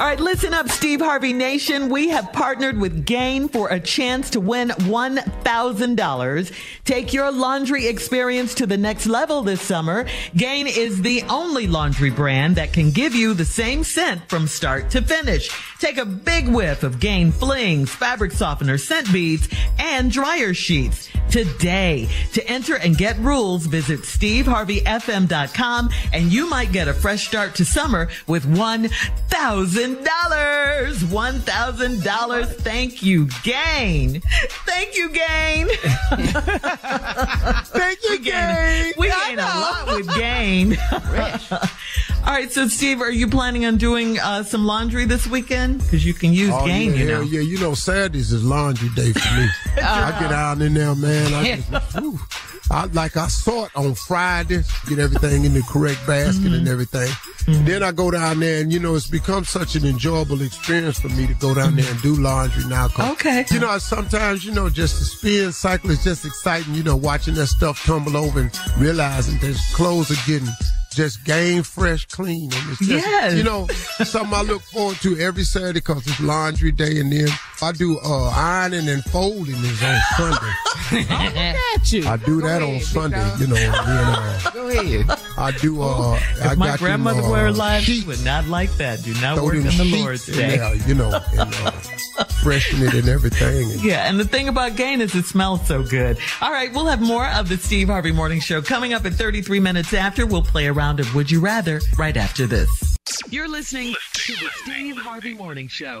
All right, listen up, Steve Harvey Nation. We have partnered with Gain for a chance to win $1,000. Take your laundry experience to the next level this summer. Gain is the only laundry brand that can give you the same scent from start to finish. Take a big whiff of Gain flings, fabric softener, scent beads, and dryer sheets today. To enter and get rules, visit steveharveyfm.com and you might get a fresh start to summer with $1,000. $1,000. Thank you, Gain. Thank you, Gain. Thank you, Gain. We gain a lot with Gain. All right, so Steve, are you planning on doing uh, some laundry this weekend? Because you can use Oh, Gain, yeah, you know. yeah, you know, Saturdays is laundry day for me. I get uh-huh. out in there, man. I, just, whew. I like I sort on Fridays, get everything in the correct basket and mm-hmm. everything. And then I go down there, and you know, it's become such an enjoyable experience for me to go down there and do laundry now. Okay. You know, sometimes you know, just the spin cycle is just exciting. You know, watching that stuff tumble over and realizing that clothes are getting. Just Gain fresh, clean, and it's just, Yes. you know, something I look forward to every Saturday because it's laundry day, and then I do uh, ironing and folding is on Sunday. at you. I do that on Sunday, you know. And then, uh, Go ahead. I do. Uh, I If my got them, grandmother uh, were alive, she would not like that. Do not Throw work them on the sheets Lord's in Day. there, you know, and uh, freshen it and everything. And Yeah, and the thing about Gain is it smells so good. All right, we'll have more of the Steve Harvey Morning Show coming up at 33 minutes after. We'll play a round of Would You Rather right after this. You're listening to the Steve Harvey Morning Show.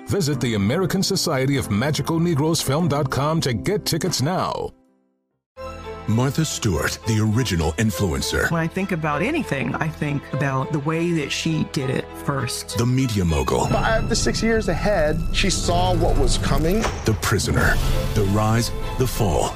Visit the American Society of Magical Negroes Film.com to get tickets now. Martha Stewart, the original influencer. When I think about anything, I think about the way that she did it first. The media mogul. Five to six years ahead, she saw what was coming. The prisoner. The rise, the fall,